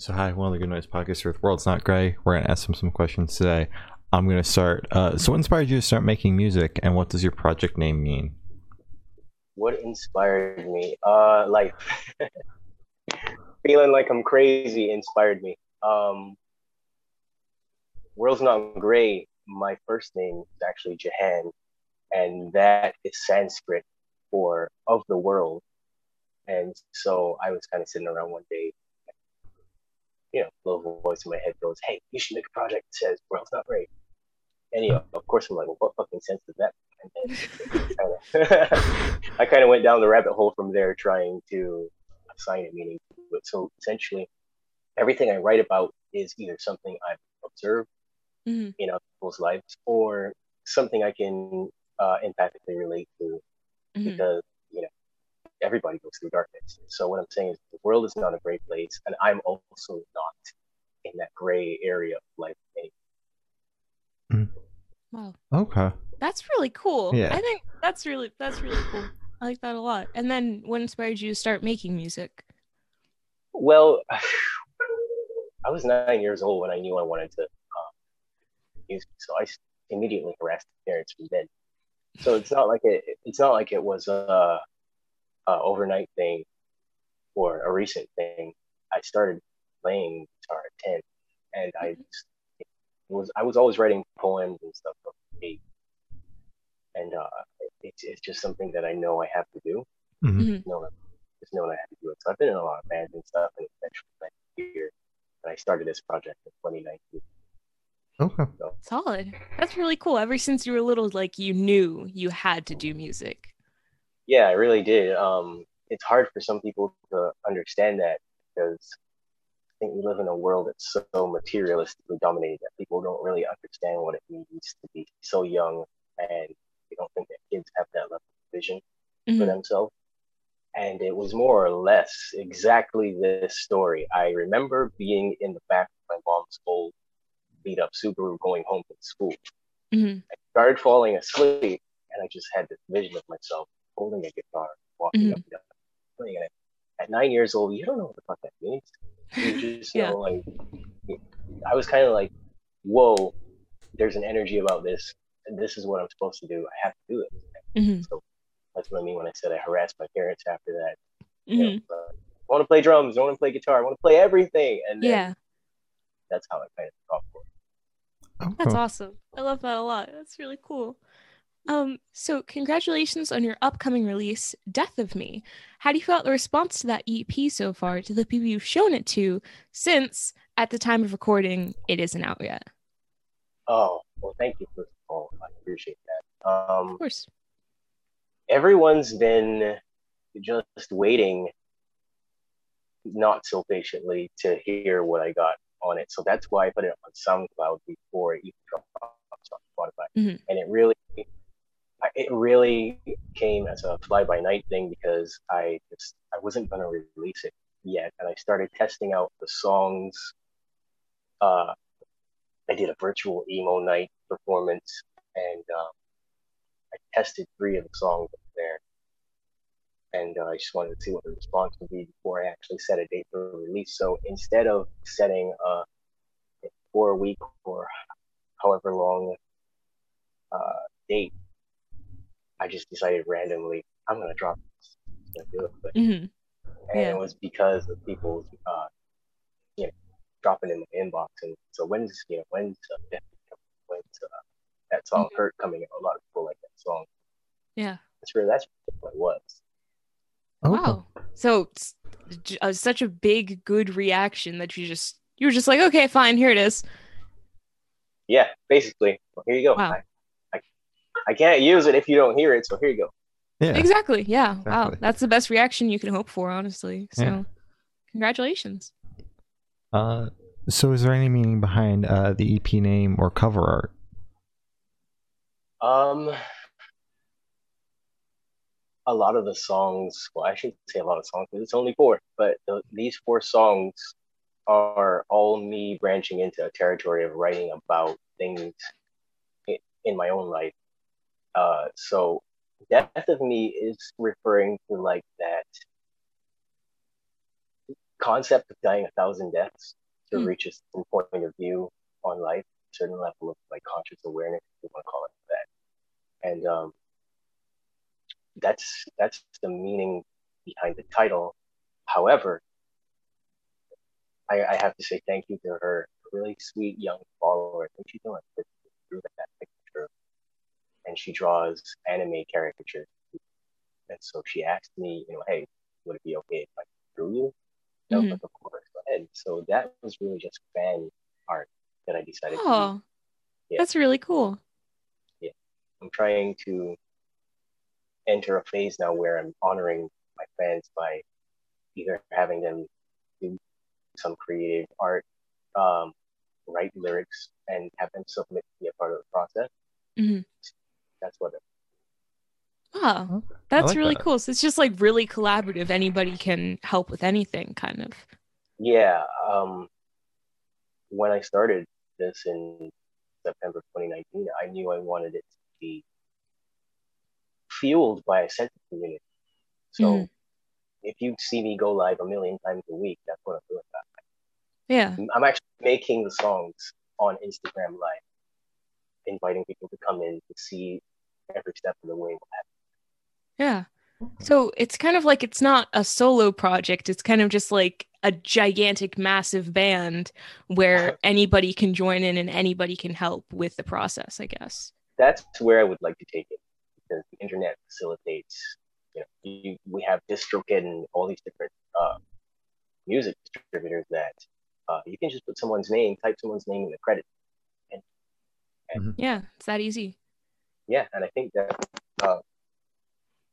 So hi, of the Good Noise podcasts here with World's Not Gray. We're gonna ask him some questions today. I'm gonna start. Uh, so, what inspired you to start making music, and what does your project name mean? What inspired me? Uh, like feeling like I'm crazy inspired me. Um, World's Not Gray. My first name is actually Jahan, and that is Sanskrit for of the world. And so I was kind of sitting around one day you know, little voice in my head goes, "Hey, you should make a project that says world's not great." And you know, of course, I'm like, "Well, what fucking sense does that?" And I kind of went down the rabbit hole from there, trying to assign a meaning to it. So essentially, everything I write about is either something I've observed mm-hmm. in other people's lives or something I can uh, empathically relate to, mm-hmm. because everybody goes through darkness. So what I'm saying is the world is not a great place, and I'm also not in that gray area of life. Mm. Wow. Okay. That's really cool. Yeah. I think that's really that's really cool. I like that a lot. And then what inspired you to start making music? Well, I was nine years old when I knew I wanted to uh, music, so I immediately harassed parents from then. So it's not like it. It's not like it was uh, uh, overnight thing or a recent thing. I started playing guitar at ten, and I just, was I was always writing poems and stuff from eight, and uh, it's it's just something that I know I have to do. Mm-hmm. mm-hmm. Know, just knowing I have to do it. So I've been in a lot of bands and stuff, and eventually here, and I started this project in 2019. Okay. So, Solid. That's really cool. Ever since you were little, like you knew you had to do music. Yeah, I really did. Um, it's hard for some people to understand that because I think we live in a world that's so materialistically dominated that people don't really understand what it means to be so young and they don't think that kids have that level of vision mm-hmm. for themselves. And it was more or less exactly this story. I remember being in the back of my mom's old beat up Subaru going home from school. Mm-hmm. I started falling asleep and I just had this vision of myself holding a guitar, walking mm-hmm. up and down, playing it. At nine years old, you don't know what the fuck that means. You just yeah. know, like, I was kind of like, whoa, there's an energy about this, and this is what I'm supposed to do. I have to do it. Mm-hmm. So that's what I mean when I said I harassed my parents after that. Mm-hmm. You know, uh, I want to play drums. I want to play guitar. I want to play everything. And yeah, that's how I kind of thought for it. That's awesome. I love that a lot. That's really cool. Um, so congratulations on your upcoming release, Death of Me. How do you feel about the response to that EP so far to the people you've shown it to, since at the time of recording it isn't out yet? Oh, well, thank you first of all. I appreciate that. Um, of course. Everyone's been just waiting, not so patiently, to hear what I got on it. So that's why I put it on SoundCloud before it even dropped on Spotify. Mm-hmm. And it really it really came as a fly by night thing because I just I wasn't gonna release it yet, and I started testing out the songs. Uh, I did a virtual emo night performance, and um, I tested three of the songs there, and uh, I just wanted to see what the response would be before I actually set a date for release. So instead of setting a four week or however long uh, date I just decided randomly I'm gonna drop this. I'm gonna do it. Mm-hmm. And yeah. it was because of people's uh, you know dropping in the inbox and so when's you know when's uh, when's uh, that song mm-hmm. hurt coming out a lot of people like that song. Yeah. That's really that's what it was. Oh. Wow. So uh, such a big good reaction that you just you were just like okay fine here it is. Yeah, basically. Well, here you go. Wow. I, I can't use it if you don't hear it. So here you go. Yeah. Exactly. Yeah. Exactly. Wow. That's the best reaction you can hope for, honestly. So yeah. congratulations. Uh so is there any meaning behind uh the EP name or cover art? Um a lot of the songs, well, I shouldn't say a lot of songs because it's only four, but the, these four songs are all me branching into a territory of writing about things in my own life uh, so death of me is referring to like that concept of dying a thousand deaths to Mm. reach a certain point of view on life, a certain level of like conscious awareness, if you want to call it that. And um, that's that's the meaning behind the title. However, I, I have to say thank you to her really sweet young follower. I think she's doing through that picture, and she draws anime caricatures. And so she asked me, you know, hey, would it be okay if I drew you? And I was Mhm. like, of course, go ahead. So that was really just fan art that I decided to. Oh, Yeah. that's really cool. Yeah. I'm trying to enter a phase now where I'm honoring my fans by either having them do some creative art, um, write lyrics, and have them submit to be a part of the process. Mhm. That's what it, Wow, I that's like really that. cool. So it's just like really collaborative. Anybody can help with anything, kind of. yeah. Um, when I started this in September 2019, I knew I wanted it to be fueled by a sense of community. So Mhm. if you see me go live a million times a week, that's what I'm doing. Yeah. I'm actually making the songs on Instagram Live, inviting people to come in to see every step of the way. what happens. Yeah. So it's kind of like it's not a solo project. It's kind of just like a gigantic, massive band where anybody can join in and anybody can help with the process, I guess. That's where I would like to take it because the internet facilitates. You know, you, we have DistroKid and all these different uh, music distributors that uh, you can just put someone's name, type someone's name in the credit. Yeah, it's that easy. Yeah, and I think that uh,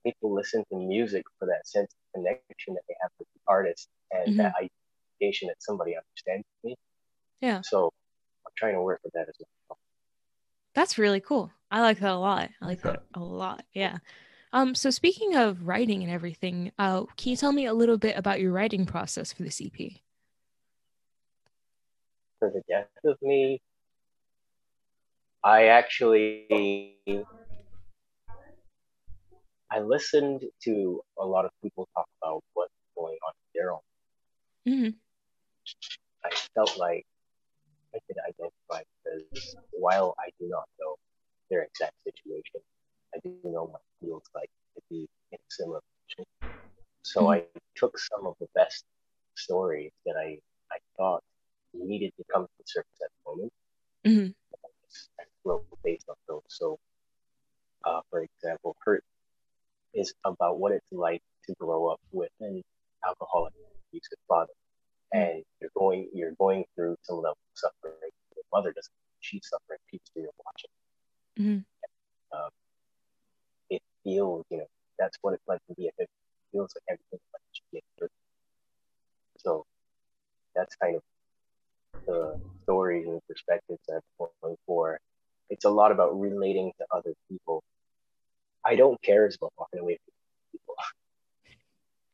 people listen to music for that sense of connection that they have with the artist and that identification that somebody understands me. Yeah. So I'm trying to work with that as well. That's really cool. I like that a lot. I like that a lot. Yeah. Um, so speaking of writing and everything, uh, can you tell me a little bit about your writing process for this EP? For the death of me, I actually I listened to a lot of people talk about what's going on in their own. hmm I felt like I could identify because while I do not know their exact situation, I do know what it feels like to be in a similar position. So Mhm. I took some of the best stories that I, I thought needed to come to the surface at the moment hmm and based on those. So, uh, for example, Hurt is about what it's like to grow up with an alcoholic abusive father, and you're going you're going through some level of suffering. Your mother doesn't; she's suffering. People you're watching. Mhm. Um, it feels, you know, that's what it's like to be a victim. It feels like everything's like it's being hurt. So that's kind of the stories and perspectives that I'm going for. It's a lot about relating to other people. I don't care as about walking away from people.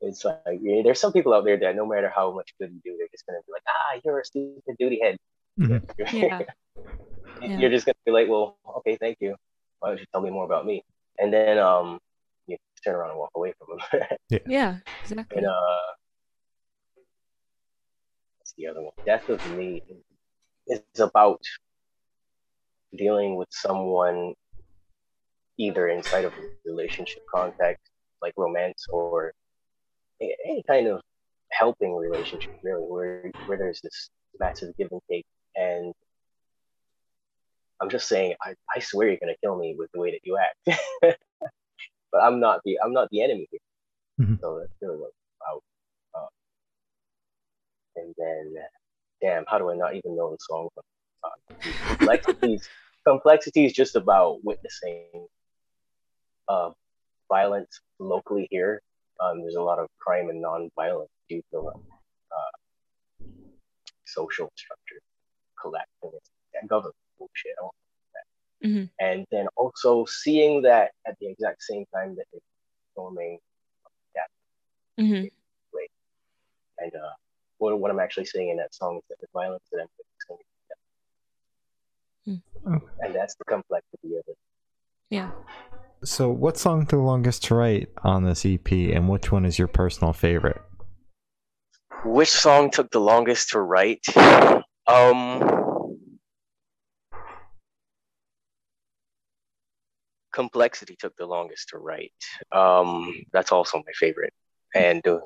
It's like yeah, there's some people out there that no matter how much good you do, they're just gonna be like, ah, you're a stupid duty head. Mhm. Yeah. Yeah. You're just gonna be like, well, okay, thank you. Why don't you tell me more about me? And then um, you turn around and walk away from them. Yeah, exactly. and uh, what's the other one? Death of Me is about dealing with someone either inside of a relationship context, like romance, or any kind of helping relationship, really, where where there's this massive give and take. And I'm just saying, I, I swear you're gonna kill me with the way that you act. but I'm not the I'm not the enemy here. Mhm. So that's really what it's about. Uh, and then, damn, how do I not even know the song? Complexities, complexity is just about witnessing uh, violence locally here. Um, there's a lot of crime and non-violence due to uh, social structure, collectivism, and government bullshit. I won't go into Mhm. And then also seeing that at the exact same time that it's storming hmm and uh, what, what I'm actually saying in that song is that the violence that I'm witnessing is death. and that's the complexity of it. Yeah. So, what song took the longest to write on this EP, and which one is your personal favorite? which song took the longest to write? Um, complexity took the longest to write. Um, that's also my favorite. And uh,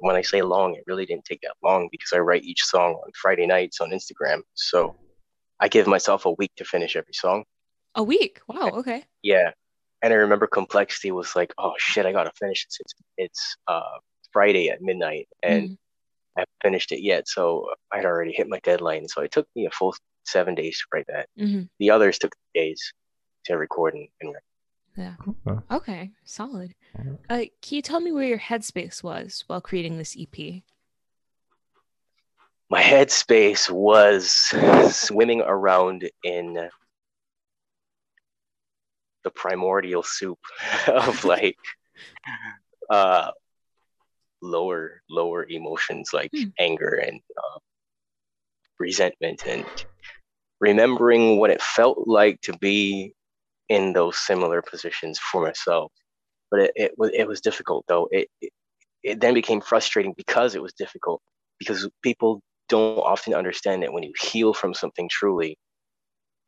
when I say long, it really didn't take that long because I write each song on Friday nights on Instagram. So I give myself a week to finish every song. A week? Wow. Okay. Yeah. And I remember complexity was like, oh shit, I gotta finish this. It's, it's uh, Friday at midnight, and mm. I haven't finished it yet. So I'd already hit my deadline. So it took me a full seven days to write that. Mm-hmm. The others took days to record and, and write. Yeah. Okay. Solid. Uh, can you tell me where your headspace was while creating this EP? My headspace was swimming around in the primordial soup of like uh lower lower emotions like hmm. anger and uh, resentment and remembering what it felt like to be in those similar positions for myself. But it, it was it was difficult though. It, it it then became frustrating because it was difficult because people don't often understand that when you heal from something truly,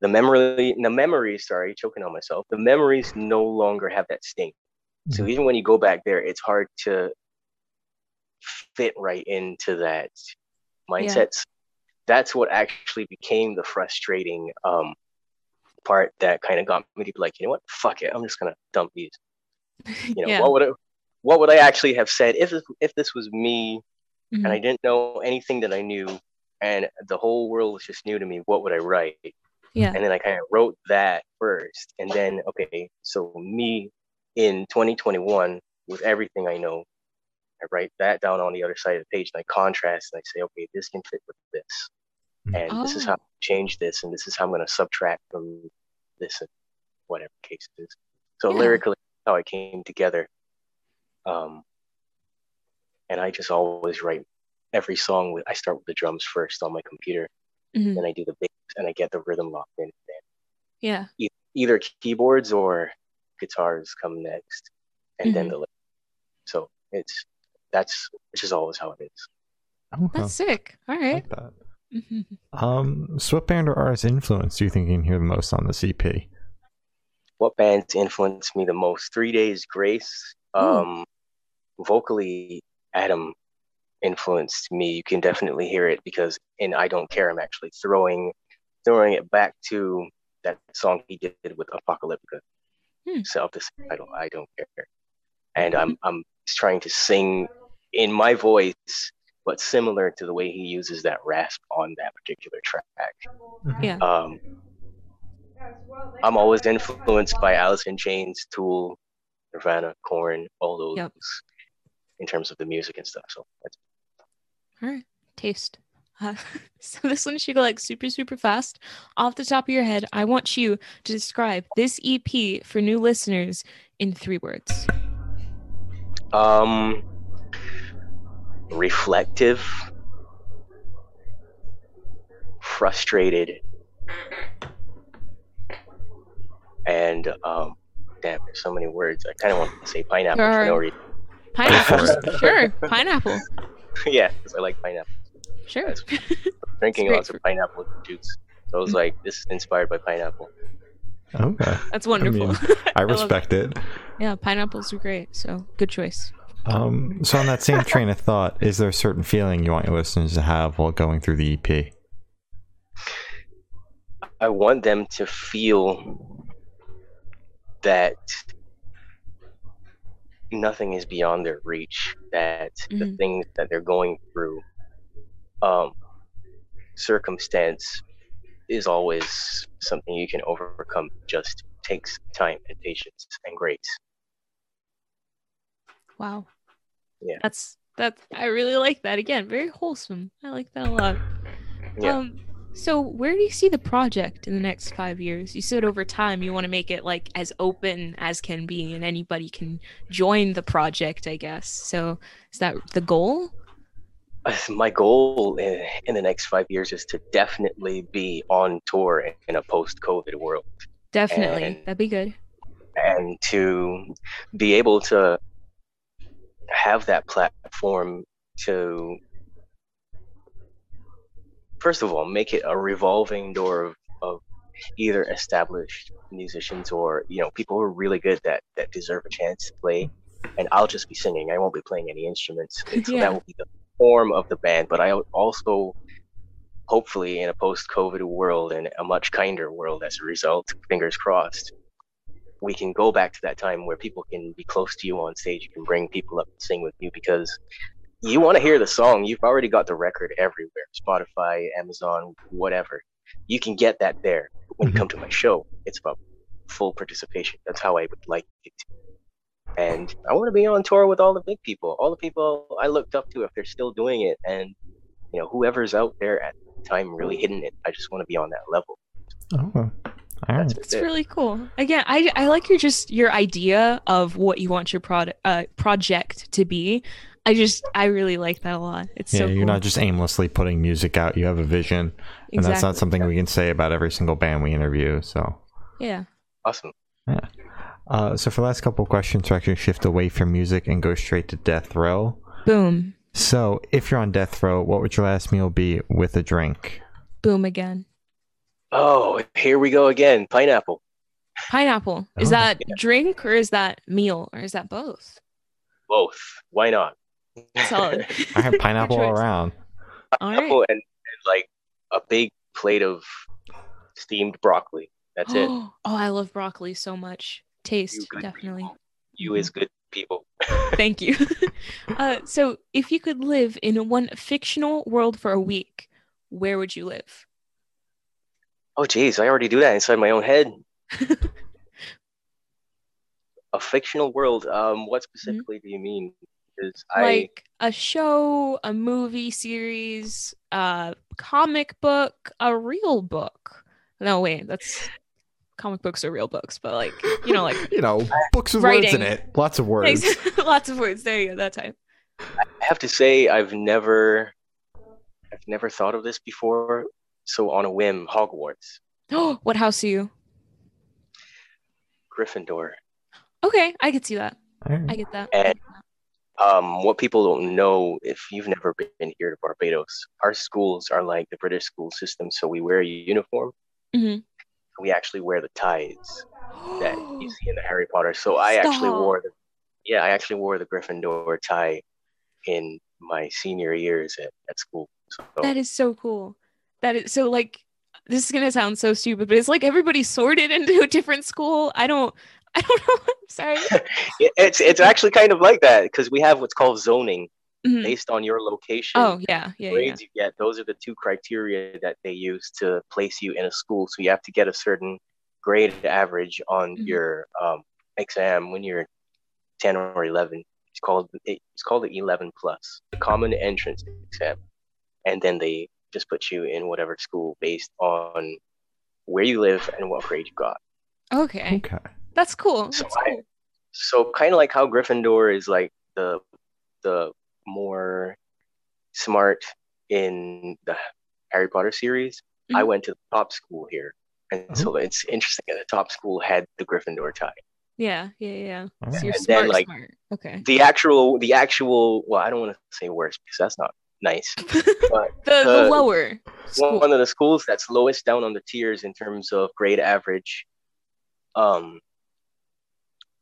the memory the memories, sorry, choking on myself, the memories no longer have that sting. Mm-hmm. So even when you go back there, it's hard to fit right into that mindset. Yeah. That's what actually became the frustrating um, part that kind of got me to be like, you know what, fuck it, I'm just gonna dump these. You know, yeah. what would I, what would I actually have said if if this was me mm-hmm. and I didn't know anything that I knew and the whole world was just new to me? What would I write? Yeah. And then I kind of wrote that first, and then okay, so me in 2021 with everything I know, I write that down on the other side of the page and I contrast and I say, okay, this can fit with this and oh. this is how I change this, and this is how I'm going to subtract from this, and whatever case it is. So yeah. lyrically, how it came together. Um, and I just always write every song with. I start with the drums first on my computer, mm-hmm. then I do the bass, and I get the rhythm locked in. yeah. E- either keyboards or guitars come next, and mm-hmm. then the. So it's that's which is always how it is. That's sick. All right. Like Mm-hmm. Um, so what band or artist influence do you think you can hear the most on the EP? What bands influenced me the most? Three Days Grace. Um, vocally, Adam influenced me. You can definitely hear it because in I Don't Care, I'm actually throwing throwing it back to that song he did with Apocalyptica. Hmm. Self this title, I Don't Care. And I'm I'm trying to sing in my voice but similar to the way he uses that rasp on that particular track. Mm-hmm. Yeah. Um, I'm always influenced by Alice in Chains, Tool, Nirvana, Korn, all those yep. In terms of the music and stuff. So that's all right. Taste. Uh, so this one should go like super super fast. Off the top of your head, I want you to describe this EP for new listeners in three words. Um, reflective, frustrated, and um, damn, there's so many words. I kind of want to say pineapple for no reason. Pineapple, sure, pineapple. yeah, because I like pineapple. Sure. drinking lots of pineapple juice. So I was like, this is inspired by pineapple. Okay. That's wonderful. I, mean, I respect I it. Yeah, pineapples are great. So good choice. Um, so on that same train of thought, is there a certain feeling you want your listeners to have while going through the EP? I want them to feel that nothing is beyond their reach, that mm-hmm. the things that they're going through, um, circumstance is always something you can overcome. Just takes time and patience and grace. Wow. Yeah. That's that I really like that. Again, very wholesome. I like that a lot. Yeah. Um so where do you see the project in the next five years? You said over time you want to make it like as open as can be and anybody can join the project, I guess. So is that the goal? My goal in, in the next five years is to definitely be on tour in a post COVID world. Definitely. And, That'd be good. And to be able to have that platform to first of all, make it a revolving door of, of either established musicians or you know people who are really good that that deserve a chance to play. And I'll just be singing. I won't be playing any instruments. So Yeah. that will be the form of the band. But I also, hopefully, in a post-COVID world and a much kinder world as a result, fingers crossed, we can go back to that time where people can be close to you on stage. You can bring people up to sing with you because you want to hear the song. You've already got the record everywhere Spotify, Amazon, whatever. You can get that there. When you Mhm. come to my show, it's about full participation. That's how I would like it to. And I want to be on tour with all the big people, all the people I looked up to if they're still doing it. And, you know, whoever's out there at the time really hitting it, I just want to be on that level. Oh, all right. That's It's it. really cool. Again, I I like your just your idea of what you want your product uh, project to be. I just I really like that a lot. It's Yeah, so you're not just aimlessly putting music out. You have a vision, and that's not something we can say about every single band we interview. So, Yeah. Awesome. uh, so for the last couple of questions, we're actually shift away from music and go straight to death row. Boom. So, if you're on death row, what would your last meal be with a drink? Boom again. Oh, here we go again. Pineapple. Pineapple. Is Oh. that drink or is that meal or is that both? Both. Why not? Solid. I have pineapple all Good choice. around. All right. Pineapple and, and like a big plate of steamed broccoli. That's it. Oh, I love broccoli so much. Taste, You definitely. people. You is good people. Thank you. uh, so, if you could live in one fictional world for a week, where would you live? Oh, geez, I already do that inside my own head. a fictional world. Um, what specifically do you mean? Because I like a show, a movie series, a comic book, a real book. No, wait, that's comic books are real books, but like you know, like You know, books with words in it. Lots of words. lots of words. There you go. That time. I have to say I've never, I've never thought of this before. So on a whim, Hogwarts, Oh, what house are you? Gryffindor. Okay, I could see that. All right. I get that. And um, what people don't know, if you've never been here to Barbados, our schools are like the British school system. So we wear a uniform. Mhm. We actually wear the ties that you see in the Harry Potter. So I actually wore the, yeah, I actually wore the Gryffindor tie in my senior years at, at school. So That is so cool. That is so like this is gonna sound so stupid, but it's like everybody's sorted into a different school. I don't I don't know. I'm sorry. it's it's actually kind of like that because we have what's called zoning Mhm. based on your location. Oh yeah, yeah, yeah. grades you get, those are the two criteria that they use to place you in a school. So you have to get a certain grade average on Mhm. your um, exam when you're 10 or 11. It's called it's called the 11 plus, the common entrance exam, and then they just put you in whatever school based on where you live and what grade you got. Okay. Okay. That's cool. So That's I- cool. So kind of like how Gryffindor is like the the more smart in the Harry Potter series. I Mhm. went to the top school here, and so it's interesting that the top school had the Gryffindor tie. Yeah, yeah, yeah. All So right. you're And then, smart, like- smart. Okay. The actual, the actual. Well, I don't want to say worse because that's not nice. But the the uh, lower school. one of the schools that's lowest down on the tiers in terms of grade average, um,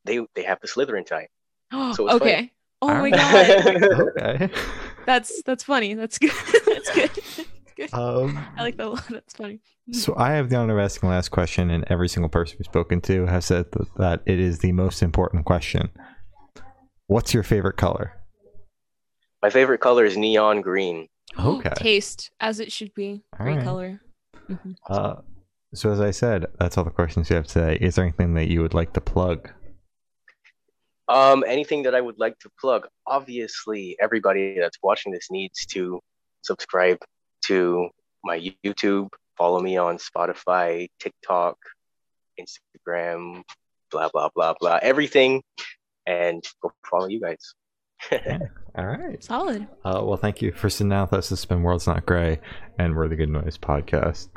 they they have the Slytherin tie. so it's okay. Oh my Alright. god. Okay. That's that's funny. That's good. that's good. That's good. Um, I like that a lot. That's funny. so I have the honor of asking the last question, and every single person we've spoken to has said that, that it is the most important question. What's your favorite color? My favorite color is neon green. Okay. Taste as it should be. Great Alright. color. Mhm. Uh, so as I said, that's all the questions you have today. Is there anything that you would like to plug? Um, anything that I would like to plug? Obviously, everybody that's watching this needs to subscribe to my YouTube, follow me on Spotify, TikTok, Instagram, blah blah blah blah, everything, and go follow you guys. All right. Solid. Uh, well, thank you for sitting down with us. This has been World's Not Gray and We're the Good Noise podcast.